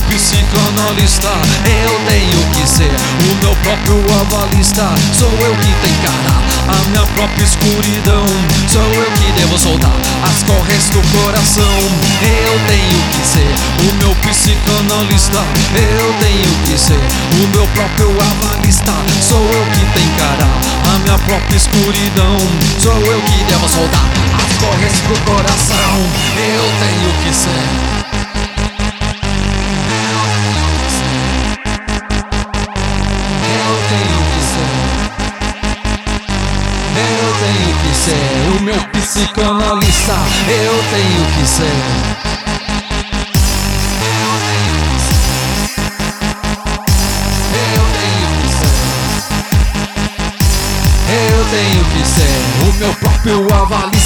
psicanalista. Eu tenho que ser o meu próprio avalista. Sou eu que tem cara, a minha própria escuridão. Sou eu que devo soltar as correntes do coração. Eu tenho que ser o meu psicanalista. Eu tenho que ser o meu próprio avalista. Sou eu que tem cara, a minha própria escuridão. Sou eu que devo soltar as correntes do coração. Eu tenho que ser. Ser o meu psicanalista. Eu tenho que ser. Eu tenho que ser. O meu próprio avalista.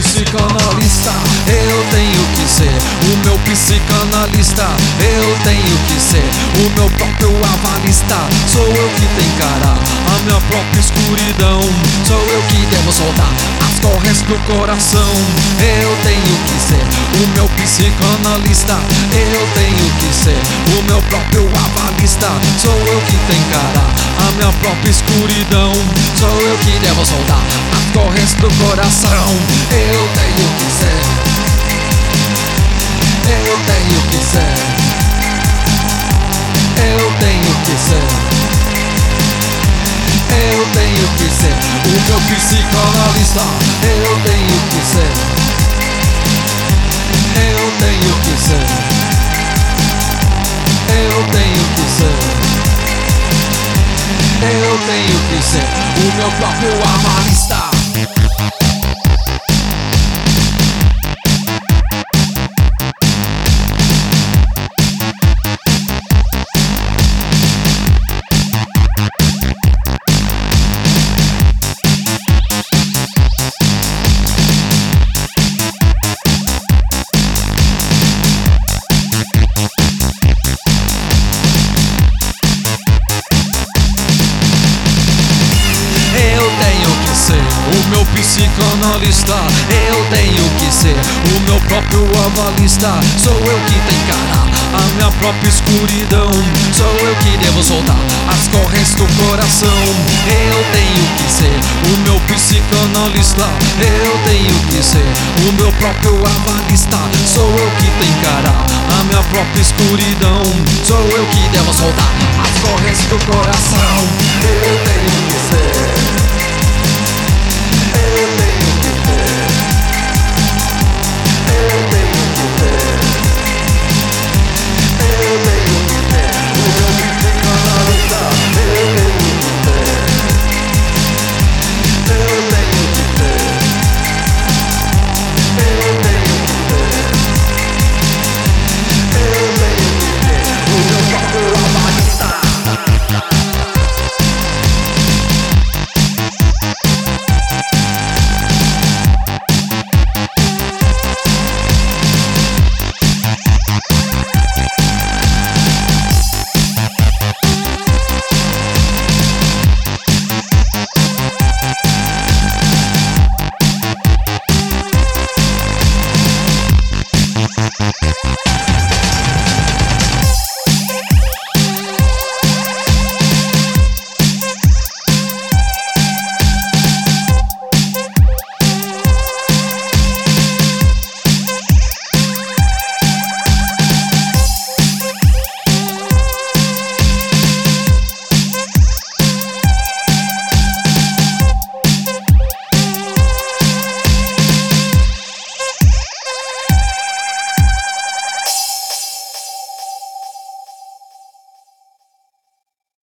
Psicanalista. Eu tenho que ser o meu psicanalista. Eu tenho que ser o meu próprio avalista. Sou eu que tem cara, a minha própria escuridão. Sou eu que devo soltar as correntes do coração. Eu tenho que ser o meu psicanalista. Eu tenho que ser o meu próprio avalista. Sou eu que tem cara, a minha própria escuridão. Sou eu que devo soltar as correntes do coração. Eu tenho que ser. Eu tenho que ser. Eu tenho que ser. Tenho que ser o meu psicanalista. Eu tenho que ser. Eu tenho que ser. Eu tenho que ser. Eu tenho que ser o meu próprio amalista. Psicanalista. Eu tenho que ser o meu próprio avalista. Sou eu que tem cara, a minha própria escuridão. Sou eu que devo soltar as correntes do coração. Eu tenho que ser o meu psicanalista. Eu tenho que ser o meu próprio avalista. Sou eu que tem cara, a minha própria escuridão. Sou eu que devo soltar as correntes do coração. Eu tenho